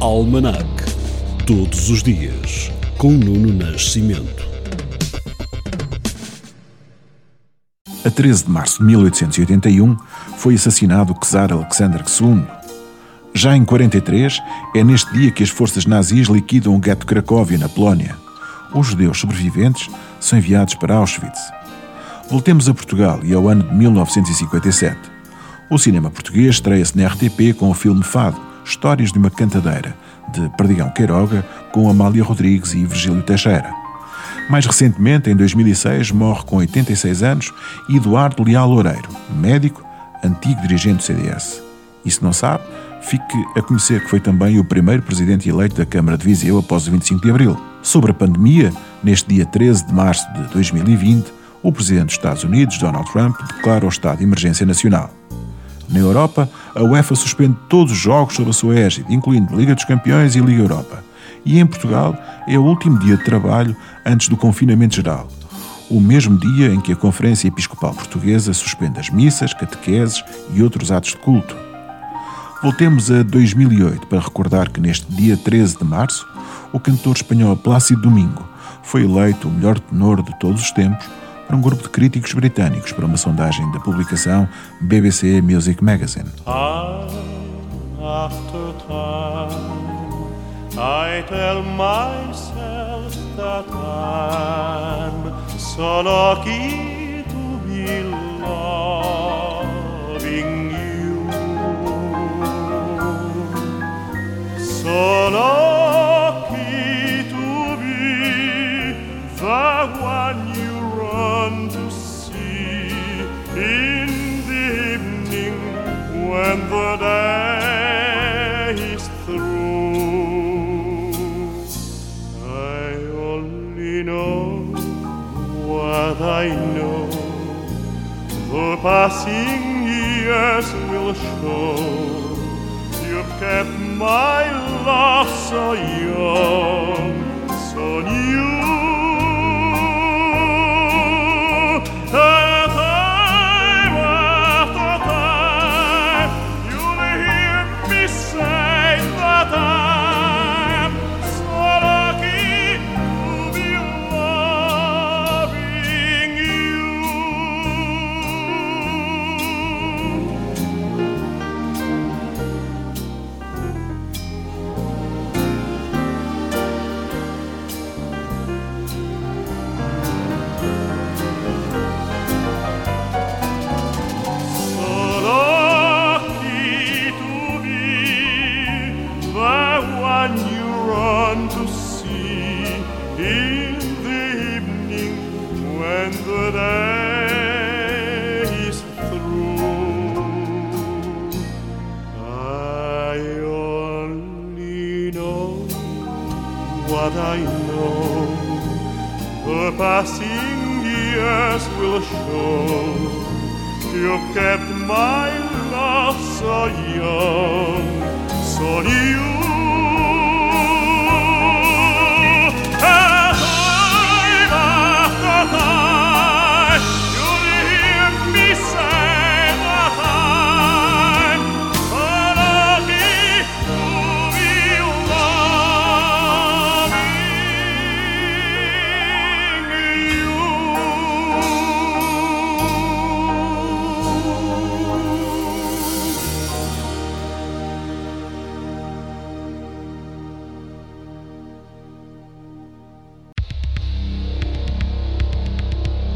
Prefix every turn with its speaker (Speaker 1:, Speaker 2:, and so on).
Speaker 1: Almanac. Todos os dias, com Nuno Nascimento.
Speaker 2: A 13 de março de 1881 foi assassinado o czar Alexander II. Já em 43, é neste dia que as forças nazis liquidam o gueto Cracóvia, na Polónia. Os judeus sobreviventes são enviados para Auschwitz. Voltemos a Portugal e ao ano de 1957. O cinema português estreia-se na RTP com o filme Fado, Histórias de uma Cantadeira, de Perdigão Queiroga, com Amália Rodrigues e Virgílio Teixeira. Mais recentemente, em 2006, morre com 86 anos Eduardo Leal Loureiro, médico, antigo dirigente do CDS. E se não sabe, fique a conhecer que foi também o primeiro presidente eleito da Câmara de Viseu após o 25 de Abril. Sobre a pandemia, neste dia 13 de março de 2020, o presidente dos Estados Unidos, Donald Trump, declara o estado de emergência nacional. Na Europa, a UEFA suspende todos os jogos sob a sua égide, incluindo Liga dos Campeões e Liga Europa. E em Portugal é o último dia de trabalho antes do confinamento geral, o mesmo dia em que a Conferência Episcopal Portuguesa suspende as missas, catequeses e outros atos de culto. Voltemos a 2008 para recordar que neste dia 13 de março, o cantor espanhol Plácido Domingo foi eleito o melhor tenor de todos os tempos para um grupo de críticos britânicos para uma sondagem da publicação BBC Music Magazine.
Speaker 3: To be the one you to see in the evening when the day is through. I only know what I know. The passing years will show. You've kept my love so young, so new. What I know. The passing years will show. You've kept my love so young, so new.